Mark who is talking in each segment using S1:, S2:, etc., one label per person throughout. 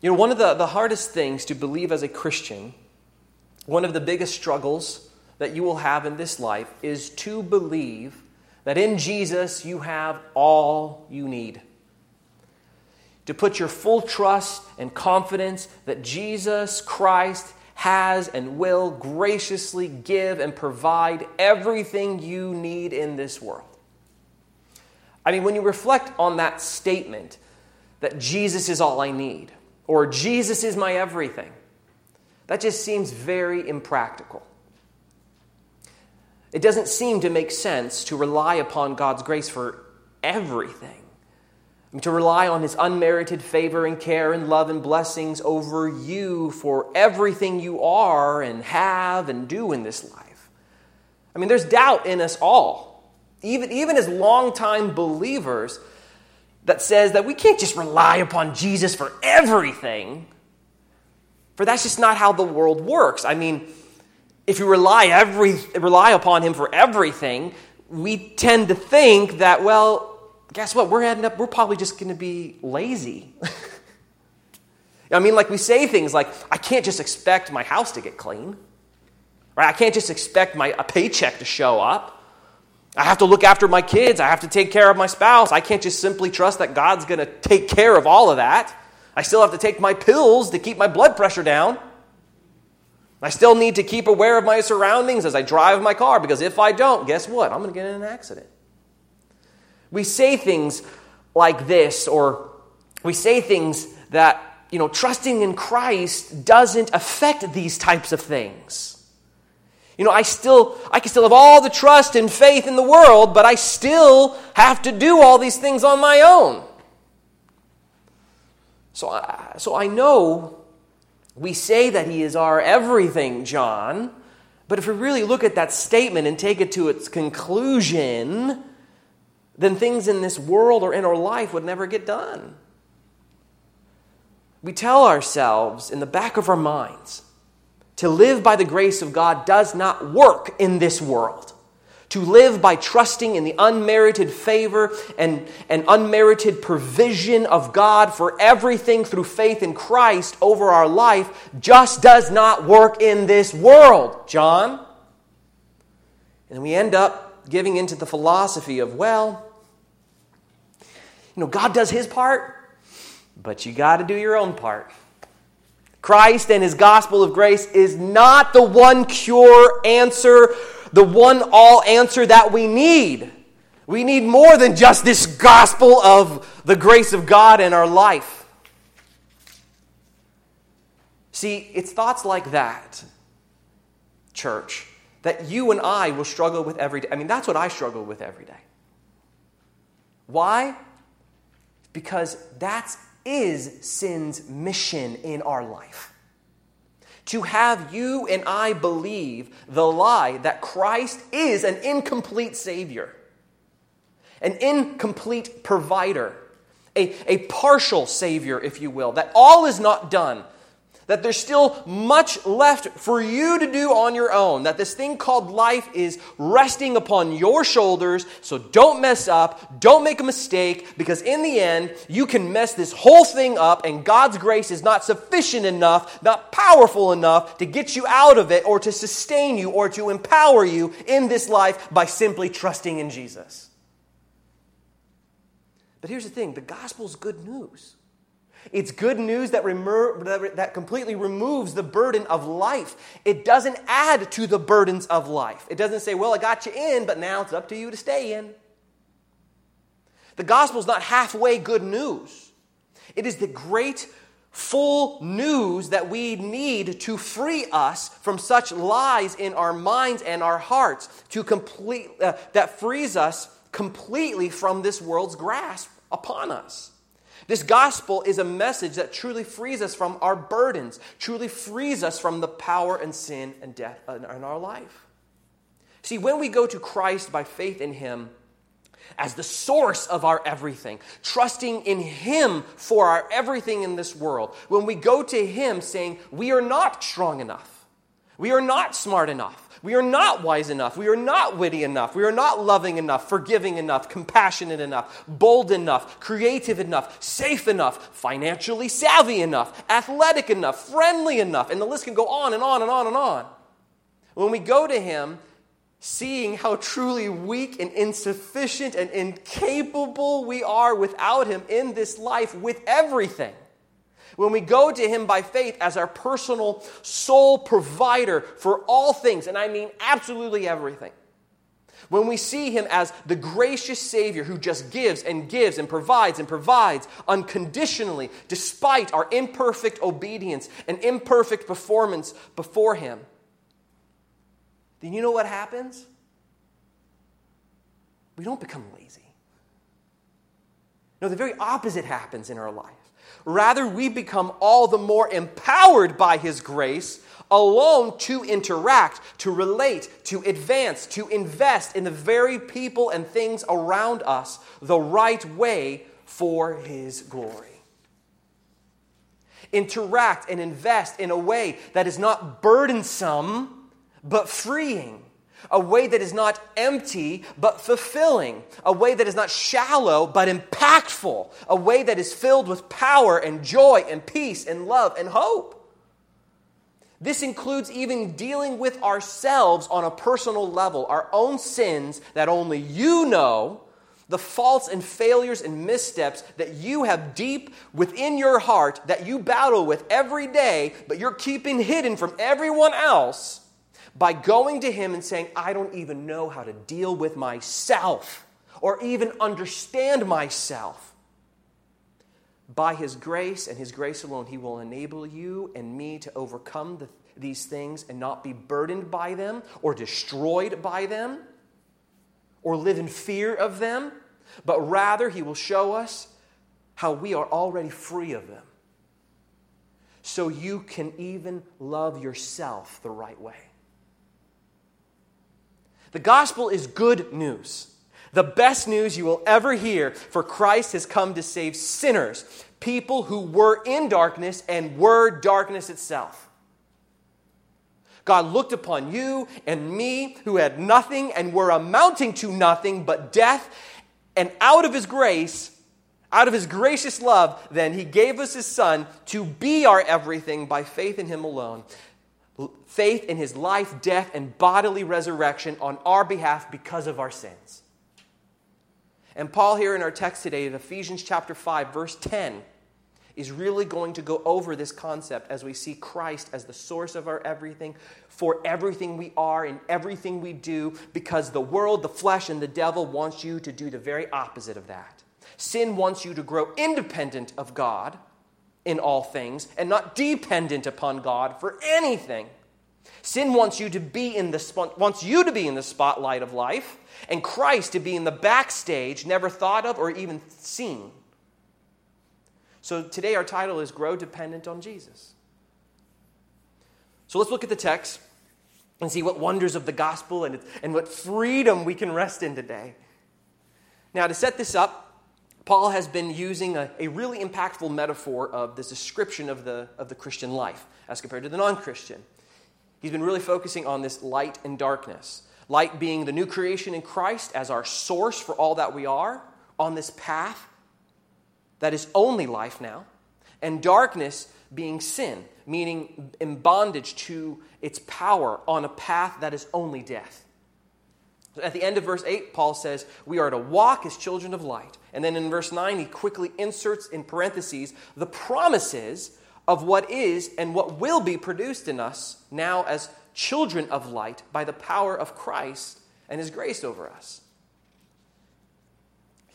S1: You know, one of the, the hardest things to believe as a Christian, one of the biggest struggles that you will have in this life is to believe that in Jesus you have all you need. To put your full trust and confidence that Jesus Christ has and will graciously give and provide everything you need in this world. I mean, when you reflect on that statement that Jesus is all I need, or Jesus is my everything, that just seems very impractical. It doesn't seem to make sense to rely upon God's grace for everything. I mean, to rely on His unmerited favor and care and love and blessings over you for everything you are and have and do in this life. I mean, there's doubt in us all, even, even as longtime believers, that says that we can't just rely upon Jesus for everything, for that's just not how the world works. I mean, if you rely, every, rely upon Him for everything, we tend to think that, well, guess what? We're ending up, we're probably just going to be lazy. I mean, like we say things like, I can't just expect my house to get clean. Right? I can't just expect my a paycheck to show up. I have to look after my kids. I have to take care of my spouse. I can't just simply trust that God's going to take care of all of that. I still have to take my pills to keep my blood pressure down. I still need to keep aware of my surroundings as I drive my car because if I don't, guess what? I'm going to get in an accident. We say things like this, or we say things that, you know, trusting in Christ doesn't affect these types of things. You know, I still, I can still have all the trust and faith in the world, but I still have to do all these things on my own. So I, so I know we say that he is our everything, John, but if we really look at that statement and take it to its conclusion, then things in this world or in our life would never get done. We tell ourselves in the back of our minds to live by the grace of God does not work in this world to live by trusting in the unmerited favor and, and unmerited provision of God for everything through faith in Christ over our life just does not work in this world, John. And we end up giving into the philosophy of, well, you know, God does his part, but you got to do your own part. Christ and his gospel of grace is not the one cure answer the one all answer that we need. We need more than just this gospel of the grace of God in our life. See, it's thoughts like that, church, that you and I will struggle with every day. I mean, that's what I struggle with every day. Why? Because that is sin's mission in our life. To have you and I believe the lie that Christ is an incomplete Savior, an incomplete provider, a, a partial Savior, if you will, that all is not done, that there's still much left for you to do on your own, that this thing called life is resting upon your shoulders. So don't mess up, don't make a mistake, because in the end, you can mess this whole thing up, and God's grace is not sufficient enough, not powerful enough to get you out of it or to sustain you or to empower you in this life by simply trusting in Jesus. But here's the thing the gospel's good news. It's good news that, remo- that completely removes the burden of life. It doesn't add to the burdens of life. It doesn't say, well, I got you in, but now it's up to you to stay in. The gospel is not halfway good news, it is the great full news that we need to free us from such lies in our minds and our hearts to complete uh, that frees us completely from this world's grasp upon us this gospel is a message that truly frees us from our burdens, truly frees us from the power and sin and death in our life. See, when we go to Christ by faith in Him, as the source of our everything, trusting in Him for our everything in this world. When we go to Him saying, We are not strong enough, we are not smart enough, We are not wise enough. We are not witty enough. We are not loving enough, forgiving enough, compassionate enough, bold enough, creative enough, safe enough, financially savvy enough, athletic enough, friendly enough. And the list can go on and on and on and on. When we go to Him, seeing how truly weak and insufficient and incapable we are without Him in this life with everything. When we go to Him by faith as our personal sole provider for all things, and I mean absolutely everything. When we see Him as the gracious Savior who just gives and gives and provides and provides unconditionally, despite our imperfect obedience and imperfect performance before Him, then you know what happens? We don't become lazy. No, the very opposite happens in our life. Rather, we become all the more empowered by His grace alone to interact, to relate, to advance, to invest in the very people and things around us the right way for His glory. Interact and invest in a way that is not burdensome but freeing, a way that is not empty but fulfilling, a way that is not shallow but impactful, a way that is filled with power and joy and peace and love and hope. This includes even dealing with ourselves on a personal level, our own sins that only you know, the faults and failures and missteps that you have deep within your heart that you battle with every day, but you're keeping hidden from everyone else by going to Him and saying, I don't even know how to deal with myself or even understand myself. By His grace and His grace alone, He will enable you and me to overcome the, these things and not be burdened by them or destroyed by them or live in fear of them, but rather He will show us how we are already free of them. So you can even love yourself the right way. The gospel is good news. The best news you will ever hear, for Christ has come to save sinners, people who were in darkness and were darkness itself. God looked upon you and me, who had nothing and were amounting to nothing but death, and out of His grace, out of His gracious love, then He gave us His Son to be our everything by faith in Him alone faith in his life, death, and bodily resurrection on our behalf because of our sins. And Paul, here in our text today, in Ephesians chapter 5, verse 10, is really going to go over this concept as we see Christ as the source of our everything, for everything we are and everything we do, because the world, the flesh, and the devil wants you to do the very opposite of that. Sin wants you to grow independent of God in all things and not dependent upon God for anything. Sin wants you to be in the wants you to be in the spotlight of life and Christ to be in the backstage, never thought of or even seen. So today our title is Grow Dependent on Jesus. So let's look at the text and see what wonders of the gospel and, and what freedom we can rest in today. Now, to set this up, Paul has been using a, a, really impactful metaphor of this description of the, of the Christian life as compared to the non Christian. He's been really focusing on this light and darkness. Light being the new creation in Christ as our source for all that we are on this path that is only life now, and darkness being sin, meaning in bondage to its power on a path that is only death. At the end of verse 8, Paul says, We are to walk as children of light. And then in verse 9, he quickly inserts in parentheses the promises of what is and what will be produced in us now as children of light by the power of Christ and his grace over us.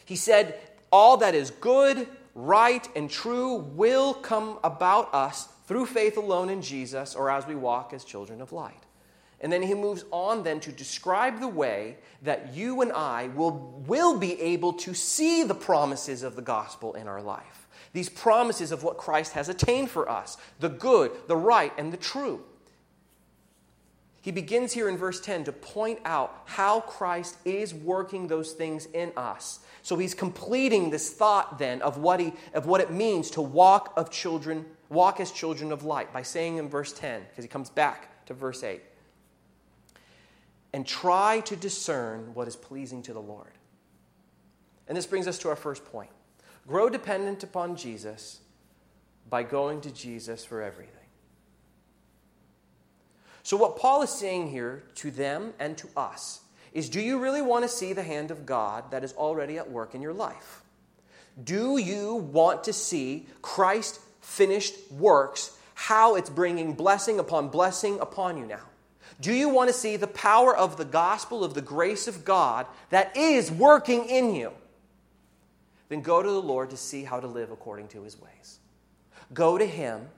S1: He said, All that is good, right, and true will come about us through faith alone in Jesus or as we walk as children of light. And then he moves on then to describe the way that you and I will, will be able to see the promises of the gospel in our life. These promises of what Christ has attained for us the good, the right, and the true. He begins here in verse 10 to point out how Christ is working those things in us. So he's completing this thought then of what, he, of what it means to walk of children, walk as children of light by saying in verse 10, because he comes back to verse 8. And try to discern what is pleasing to the Lord. And this brings us to our first point grow dependent upon Jesus by going to Jesus for everything. So, what Paul is saying here to them and to us is do you really want to see the hand of God that is already at work in your life? Do you want to see Christ finished works, how it's bringing blessing upon blessing upon you now? Do you want to see the power of the gospel of the grace of God that is working in you? Then go to the Lord to see how to live according to his ways. Go to him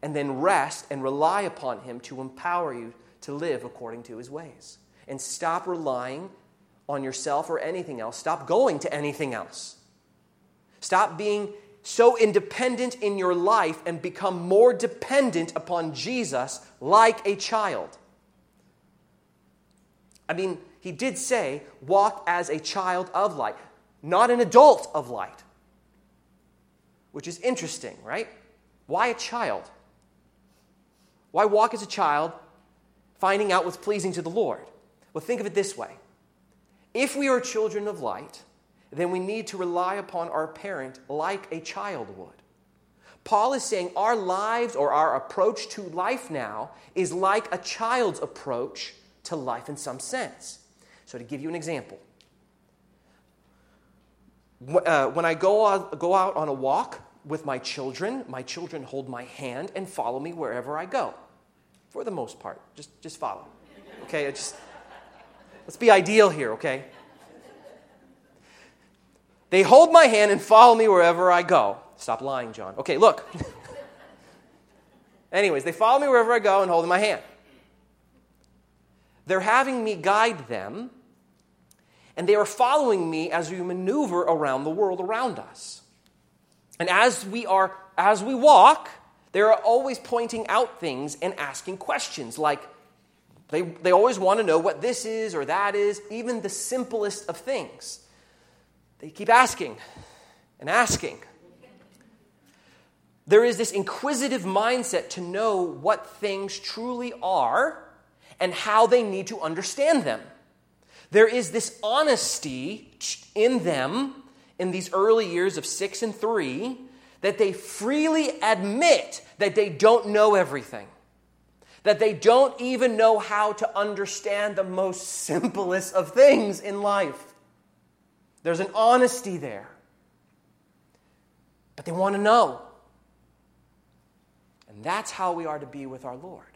S1: and then rest and rely upon him to empower you to live according to his ways. And stop relying on yourself or anything else. Stop going to anything else. Stop being so independent in your life and become more dependent upon Jesus like a child. I mean, he did say, walk as a child of light, not an adult of light. Which is interesting, right? Why a child? Why walk as a child, finding out what's pleasing to the Lord? Well, think of it this way if we are children of light, then we need to rely upon our parent like a child would. Paul is saying our lives or our approach to life now is like a child's approach to life in some sense. So, to give you an example, uh, when I go out, go out on a walk with my children, my children hold my hand and follow me wherever I go. For the most part, just, just follow. Okay, just, let's be ideal here, okay? They hold my hand and follow me wherever I go. Stop lying, John. Okay, look. Anyways, they follow me wherever I go and hold my hand. They're having me guide them, and they are following me as we maneuver around the world around us. And as we are as we walk, they are always pointing out things and asking questions like they, they always want to know what this is or that is, even the simplest of things. They keep asking and asking. There is this inquisitive mindset to know what things truly are and how they need to understand them. There is this honesty in them in these early years of six and three that they freely admit that they don't know everything, that they don't even know how to understand the most simplest of things in life. There's an honesty there. But they want to know. And that's how we are to be with our Lord.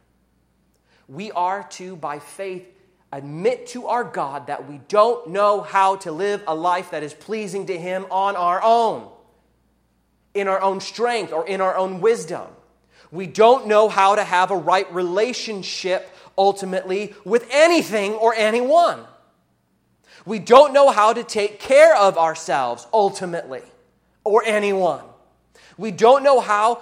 S1: We are to, by faith, admit to our God that we don't know how to live a life that is pleasing to Him on our own, in our own strength or in our own wisdom. We don't know how to have a right relationship ultimately with anything or anyone. We don't know how to take care of ourselves ultimately or anyone. We don't know how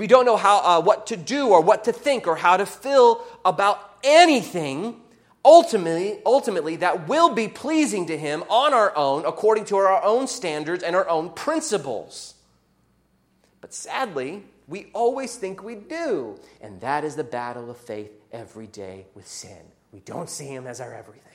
S1: we don't know how uh, what to do or what to think or how to feel about anything ultimately ultimately that will be pleasing to him on our own according to our own standards and our own principles. But sadly, we always think we do, and that is the battle of faith every day with sin. We don't see him as our everything.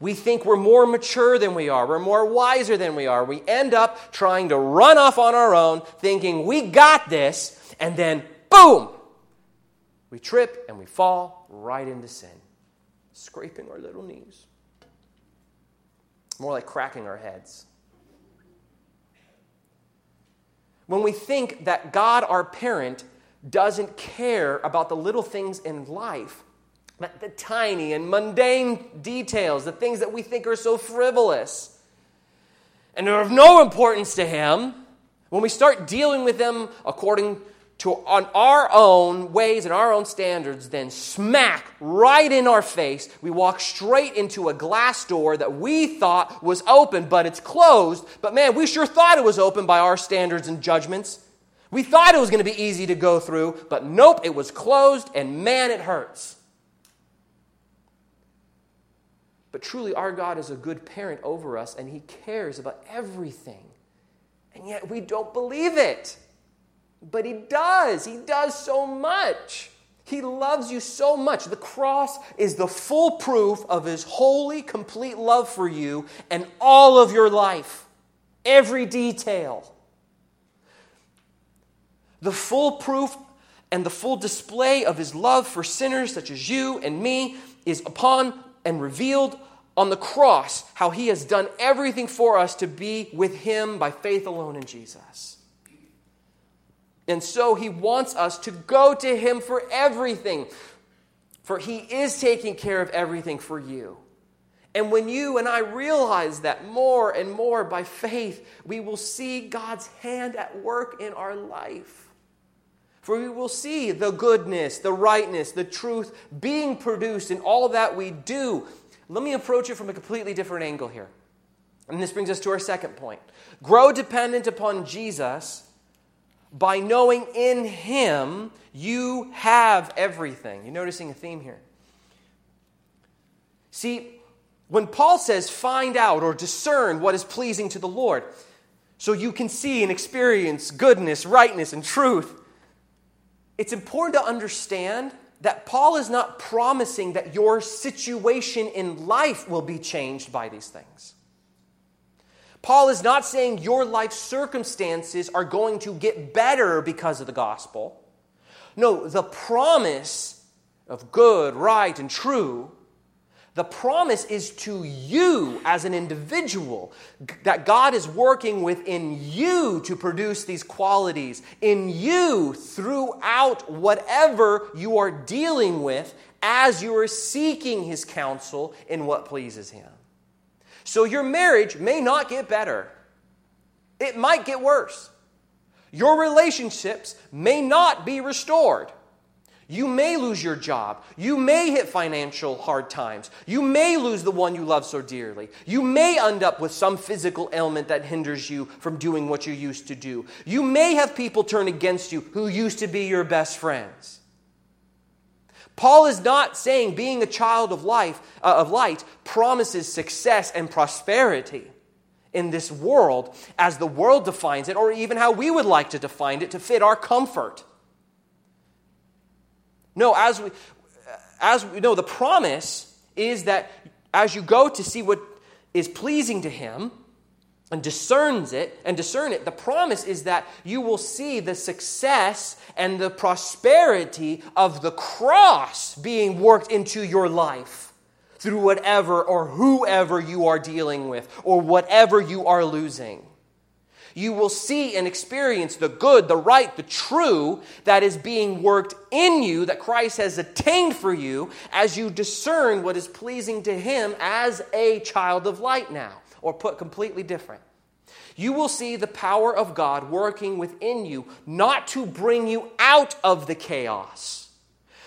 S1: We think we're more mature than we are. We're more wiser than we are. We end up trying to run off on our own, thinking we got this, and then boom! We trip and we fall right into sin, scraping our little knees. More like cracking our heads. When we think that God, our parent, doesn't care about the little things in life, the tiny and mundane details, the things that we think are so frivolous and are of no importance to Him, when we start dealing with them according to on our own ways and our own standards, then smack right in our face, we walk straight into a glass door that we thought was open, but it's closed. But man, we sure thought it was open by our standards and judgments. We thought it was going to be easy to go through, but nope, it was closed, and man, it hurts. But truly, our God is a good parent over us and He cares about everything. And yet we don't believe it. But He does. He does so much. He loves you so much. The cross is the full proof of His holy, complete love for you and all of your life, every detail. The full proof and the full display of His love for sinners such as you and me is upon and revealed on the cross, how He has done everything for us to be with Him by faith alone in Jesus. And so he wants us to go to him for everything, for he is taking care of everything for you. And when you and I realize that more and more by faith, we will see God's hand at work in our life. For we will see the goodness, the rightness, the truth being produced in all that we do. Let me approach it from a completely different angle here. And this brings us to our second point. Grow dependent upon Jesus by knowing in Him you have everything. You're noticing a theme here. See, when Paul says find out or discern what is pleasing to the Lord, so you can see and experience goodness, rightness, and truth, it's important to understand that Paul is not promising that your situation in life will be changed by these things. Paul is not saying your life circumstances are going to get better because of the gospel. No, the promise of good, right, and true, the promise is to you as an individual that God is working within you to produce these qualities in you throughout whatever you are dealing with as you are seeking His counsel in what pleases Him. So your marriage may not get better, it might get worse. Your relationships may not be restored. You may lose your job. You may hit financial hard times. You may lose the one you love so dearly. You may end up with some physical ailment that hinders you from doing what you used to do. You may have people turn against you who used to be your best friends. Paul is not saying being a child of life uh, of light promises success and prosperity in this world as the world defines it or even how we would like to define it to fit our comfort. No, as we as we know the promise is that as you go to see what is pleasing to him, and discerns it and discern it, the promise is that you will see the success and the prosperity of the cross being worked into your life through whatever or whoever you are dealing with or whatever you are losing. You will see and experience the good, the right, the true that is being worked in you, that Christ has attained for you, as you discern what is pleasing to Him as a child of light now or put completely different. You will see the power of God working within you, not to bring you out of the chaos,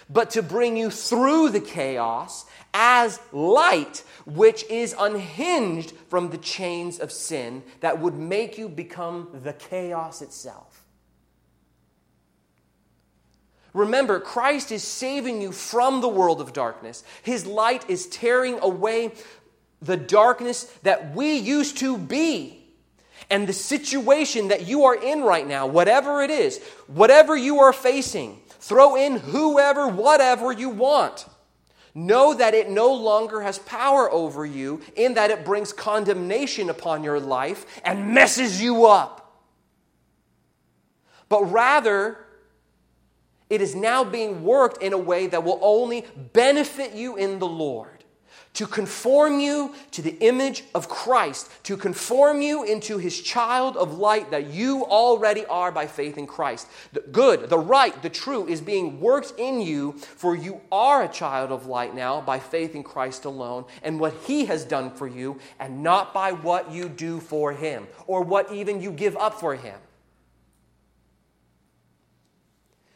S1: but to bring you through the chaos as light, which is unhinged from the chains of sin that would make you become the chaos itself. Remember, Christ is saving you from the world of darkness. His light is tearing away the darkness that we used to be. And the situation that you are in right now, whatever it is, whatever you are facing, throw in whoever, whatever you want. Know that it no longer has power over you, in that it brings condemnation upon your life and messes you up. But rather, it is now being worked in a way that will only benefit you in the Lord to conform you to the image of Christ, to conform you into his child of light that you already are by faith in Christ. The good, the right, the true is being worked in you, for you are a child of light now by faith in Christ alone and what he has done for you, and not by what you do for him or what even you give up for him.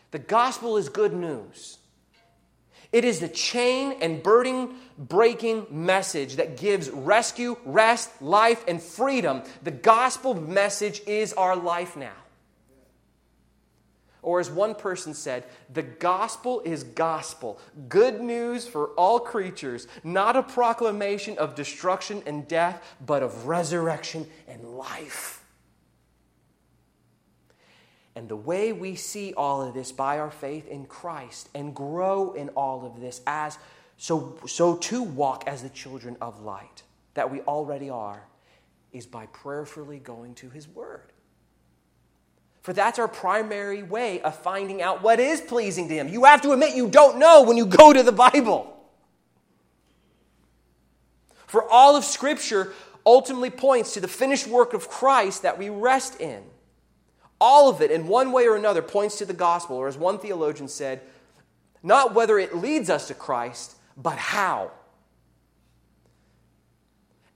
S1: The gospel is good news. It is the chain and burden breaking message that gives rescue, rest, life, and freedom. The gospel message is our life now. Or, as one person said, the gospel is gospel, good news for all creatures, not a proclamation of destruction and death, but of resurrection and life. And the way we see all of this by our faith in Christ and grow in all of this as so so to walk as the children of light that we already are is by prayerfully going to his word. For that's our primary way of finding out what is pleasing to him. You have to admit you don't know when you go to the Bible. For all of Scripture ultimately points to the finished work of Christ that we rest in. All of it, in one way or another, points to the gospel, or as one theologian said, not whether it leads us to Christ, but how.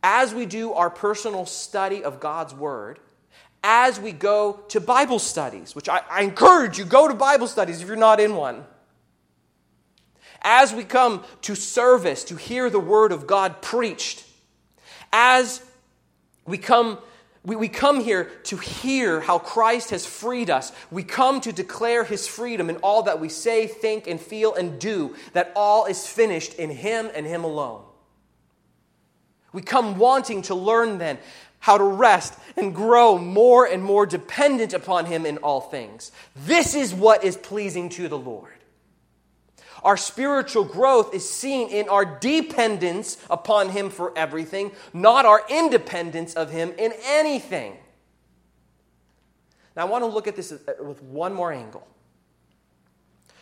S1: As we do our personal study of God's Word, as we go to Bible studies, which I, I, encourage you, go to Bible studies if you're not in one. As we come to service to hear the Word of God preached, as we come we, we come here to hear how Christ has freed us. We come to declare his freedom in all that we say, think, and feel and do, that all is finished in him and him alone. We come wanting to learn then how to rest and grow more and more dependent upon him in all things. This is what is pleasing to the Lord. Our spiritual growth is seen in our dependence upon Him for everything, not our independence of Him in anything. Now, I want to look at this uh, with one more angle.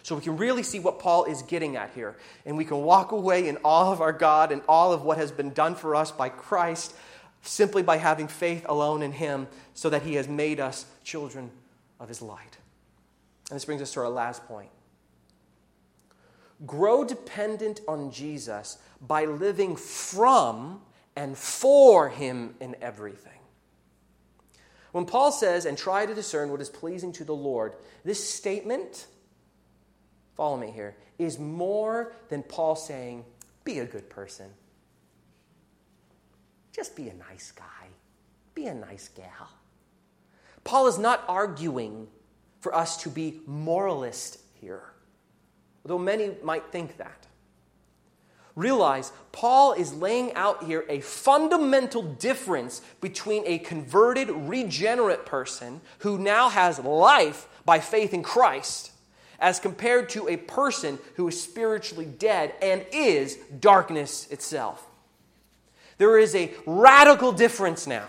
S1: So we can really see what Paul is getting at here. And we can walk away in all of our God and all of what has been done for us by Christ simply by having faith alone in Him so that He has made us children of His light. And this brings us to our last point. Grow dependent on Jesus by living from and for Him in everything. When Paul says, and try to discern what is pleasing to the Lord, this statement, follow me here, is more than Paul saying, be a good person. Just be a nice guy. Be a nice gal. Paul is not arguing for us to be moralist here although many might think that. Realize Paul is laying out here a fundamental difference between a converted, regenerate person who now has life by faith in Christ as compared to a person who is spiritually dead and is darkness itself. There is a radical difference now.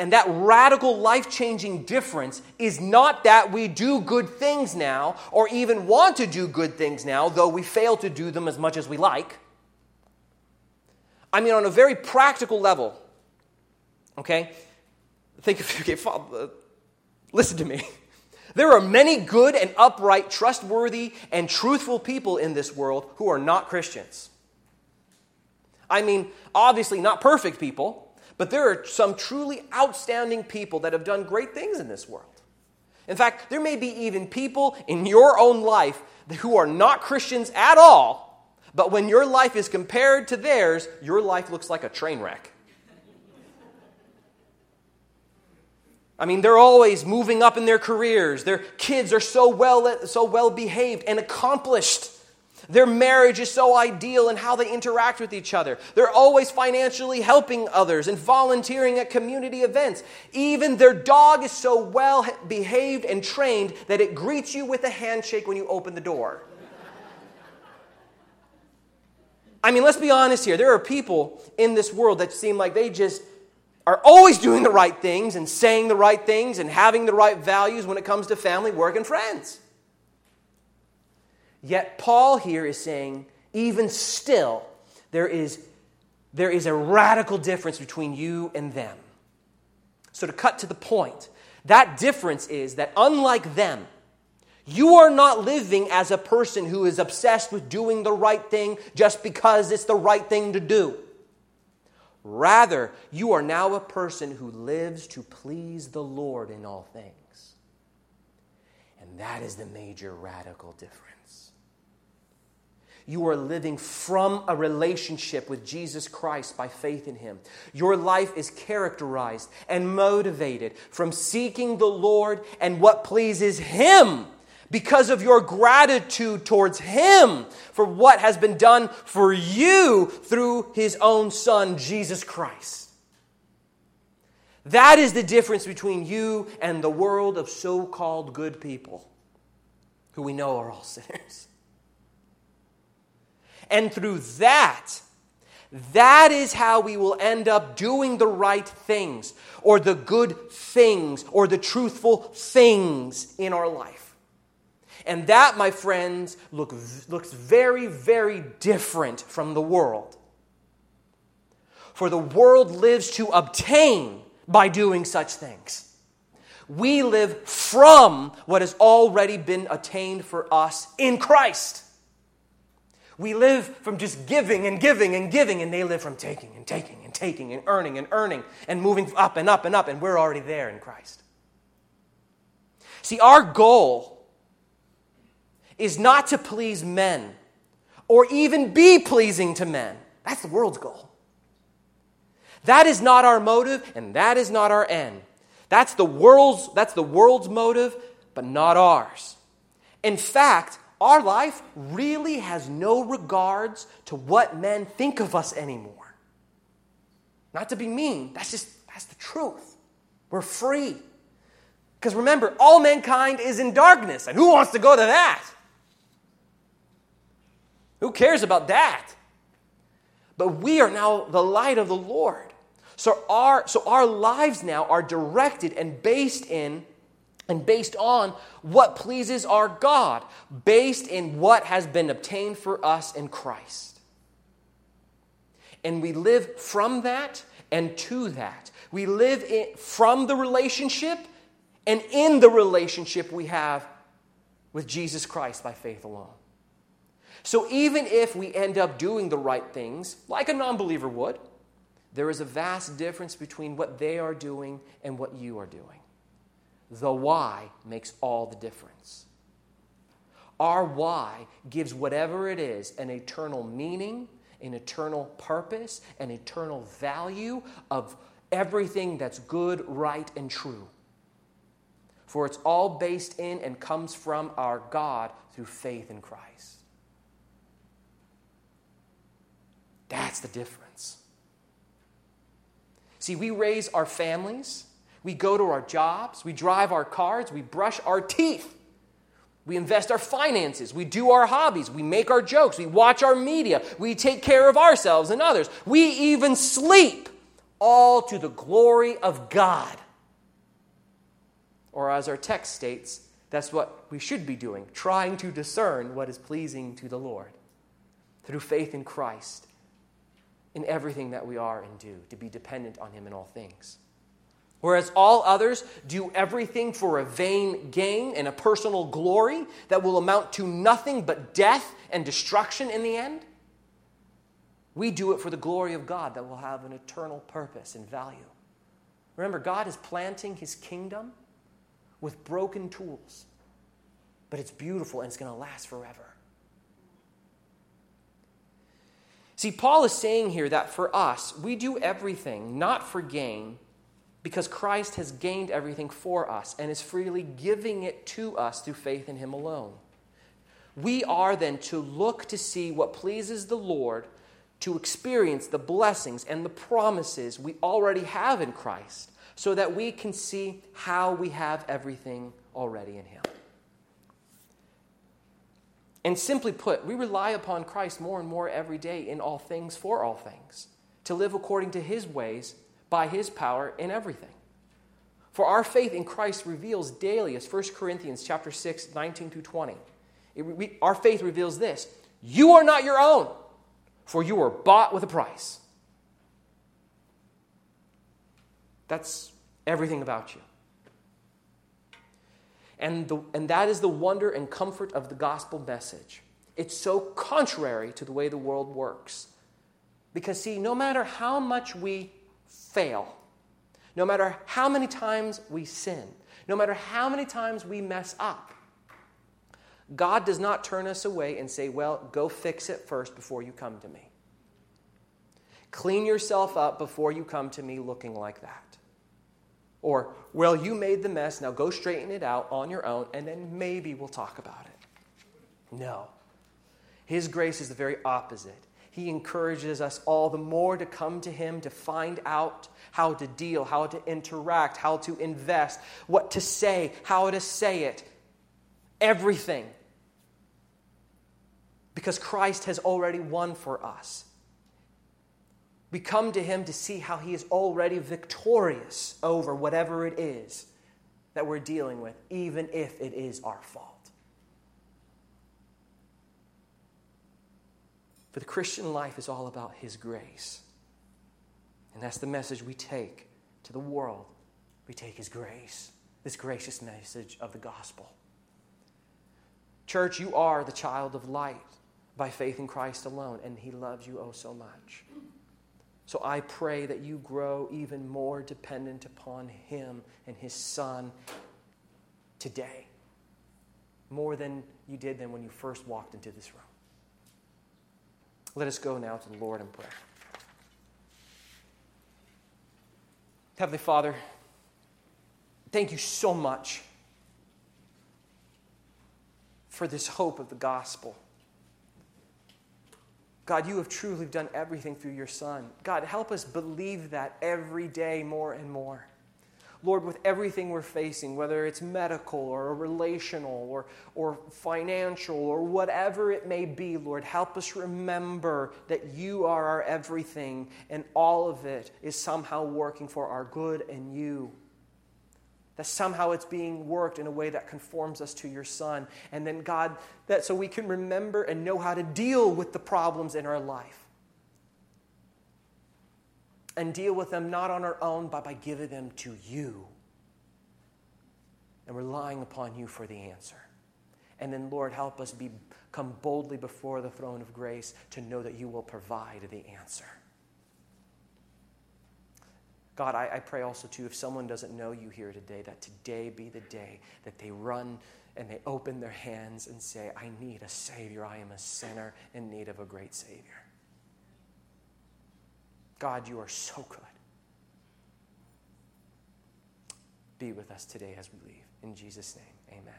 S1: And that radical life changing difference is not that we do good things now or even want to do good things now, though we fail to do them as much as we like. I mean, on a very practical level, okay? Think of, okay, Father, uh, listen to me. There are many good and upright, trustworthy, and truthful people in this world who are not Christians. I mean, obviously, not perfect people but there are some truly outstanding people that have done great things in this world. In fact, there may be even people in your own life who are not Christians at all, but when your life is compared to theirs, your life looks like a train wreck. I mean, they're always moving up in their careers. Their kids are so well, so well behaved and accomplished. Their marriage is so ideal in how they interact with each other. They're always financially helping others and volunteering at community events. Even their dog is so well behaved and trained that it greets you with a handshake when you open the door. I mean, let's be honest here. There are people in this world that seem like they just are always doing the right things and saying the right things and having the right values when it comes to family, work, and friends. Yet Paul here is saying, even still, there is, there is a radical difference between you and them. So, to cut to the point, that difference is that unlike them, you are not living as a person who is obsessed with doing the right thing just because it's the right thing to do. Rather, you are now a person who lives to please the Lord in all things. And that is the major radical difference. You are living from a relationship with Jesus Christ by faith in Him. Your life is characterized and motivated from seeking the Lord and what pleases Him because of your gratitude towards Him for what has been done for you through His own Son, Jesus Christ. That is the difference between you and the world of so called good people who we know are all sinners. And through that, that is how we will end up doing the right things, or the good things, or the truthful things in our life. And that, my friends, look, looks very, very different from the world. For the world lives to obtain by doing such things. We live from what has already been attained for us in Christ. We live from just giving and giving and giving, and they live from taking and taking and taking and earning and earning and moving up and up and up, and we're already there in Christ. See, our goal is not to please men or even be pleasing to men. That's the world's goal. That is not our motive, and that is not our end. That's the world's, that's the world's motive, but not ours. In fact, our life really has no regards to what men think of us anymore. Not to be mean, that's just that's the truth. We're free. Because remember, all mankind is in darkness, and who wants to go to that? Who cares about that? But we are now the light of the Lord. So our, so our lives now are directed and based in and based on what pleases our God, based in what has been obtained for us in Christ. And we live from that and to that. We live in, from the relationship and in the relationship we have with Jesus Christ by faith alone. So even if we end up doing the right things, like a non believer would, there is a vast difference between what they are doing and what you are doing. The why makes all the difference. Our why gives whatever it is an eternal meaning, an eternal purpose, an eternal value of everything that's good, right, and true. For it's all based in and comes from our God through faith in Christ. That's the difference. See, we raise our families we go to our jobs, we drive our cars, we brush our teeth. We invest our finances. We do our hobbies. We make our jokes. We watch our media. We take care of ourselves and others. We even sleep, all to the glory of God. Or, as our text states, that's what we should be doing, trying to discern what is pleasing to the Lord through faith in Christ in everything that we are and do, to be dependent on Him in all things. Whereas all others do everything for a vain gain and a personal glory that will amount to nothing but death and destruction in the end, we do it for the glory of God that will have an eternal purpose and value. Remember, God is planting his kingdom with broken tools, but it's beautiful and it's going to last forever. See, Paul is saying here that for us, we do everything not for gain because Christ has gained everything for us and is freely giving it to us through faith in Him alone. We are then to look to see what pleases the Lord, to experience the blessings and the promises we already have in Christ, so that we can see how we have everything already in Him. And simply put, we rely upon Christ more and more every day in all things for all things, to live according to His ways by his power in everything. For our faith in Christ reveals daily, as 1 Corinthians chapter 6, 19 through 20. It, we, our faith reveals this You are not your own, for you were bought with a price. That's everything about you. And, the, and that is the wonder and comfort of the gospel message. It's so contrary to the way the world works. Because, see, no matter how much we fail. No matter how many times we sin, no matter how many times we mess up, God does not turn us away and say, Well, go fix it first before you come to me. Clean yourself up before you come to me looking like that. Or, Well, you made the mess, now go straighten it out on your own, and then maybe we'll talk about it. No. His grace is the very opposite. He encourages us all the more to come to Him to find out how to deal, how to interact, how to invest, what to say, how to say it. Everything. Because Christ has already won for us. We come to Him to see how He is already victorious over whatever it is that we're dealing with, even if it is our fault. For the Christian life is all about His grace. And that's the message we take to the world. We take His grace, this gracious message of the gospel. Church, you are the child of light by faith in Christ alone, and He loves you oh so much. So I pray that you grow even more dependent upon Him and His Son today, more than you did than when you first walked into this room. Let us go now to the Lord in prayer. Heavenly Father, thank you so much for this hope of the gospel. God, you have truly done everything through your Son. God, help us believe that every day more and more. Lord, with everything we're facing, whether it's medical or relational or, or financial or whatever it may be, Lord, help us remember that you are our everything and all of it is somehow working for our good and you. That somehow it's being worked in a way that conforms us to your Son. And then, God, that so we can remember and know how to deal with the problems in our life and deal with them not on our own, but by giving them to you and relying upon you for the answer. And then, Lord, help us be, come boldly before the throne of grace to know that you will provide the answer. God, I, I, pray also, too, if someone doesn't know you here today, that today be the day that they run and they open their hands and say, I need a Savior. I am a sinner in need of a great Savior. God, you are so good. Be with us today as we leave. In Jesus' name, amen.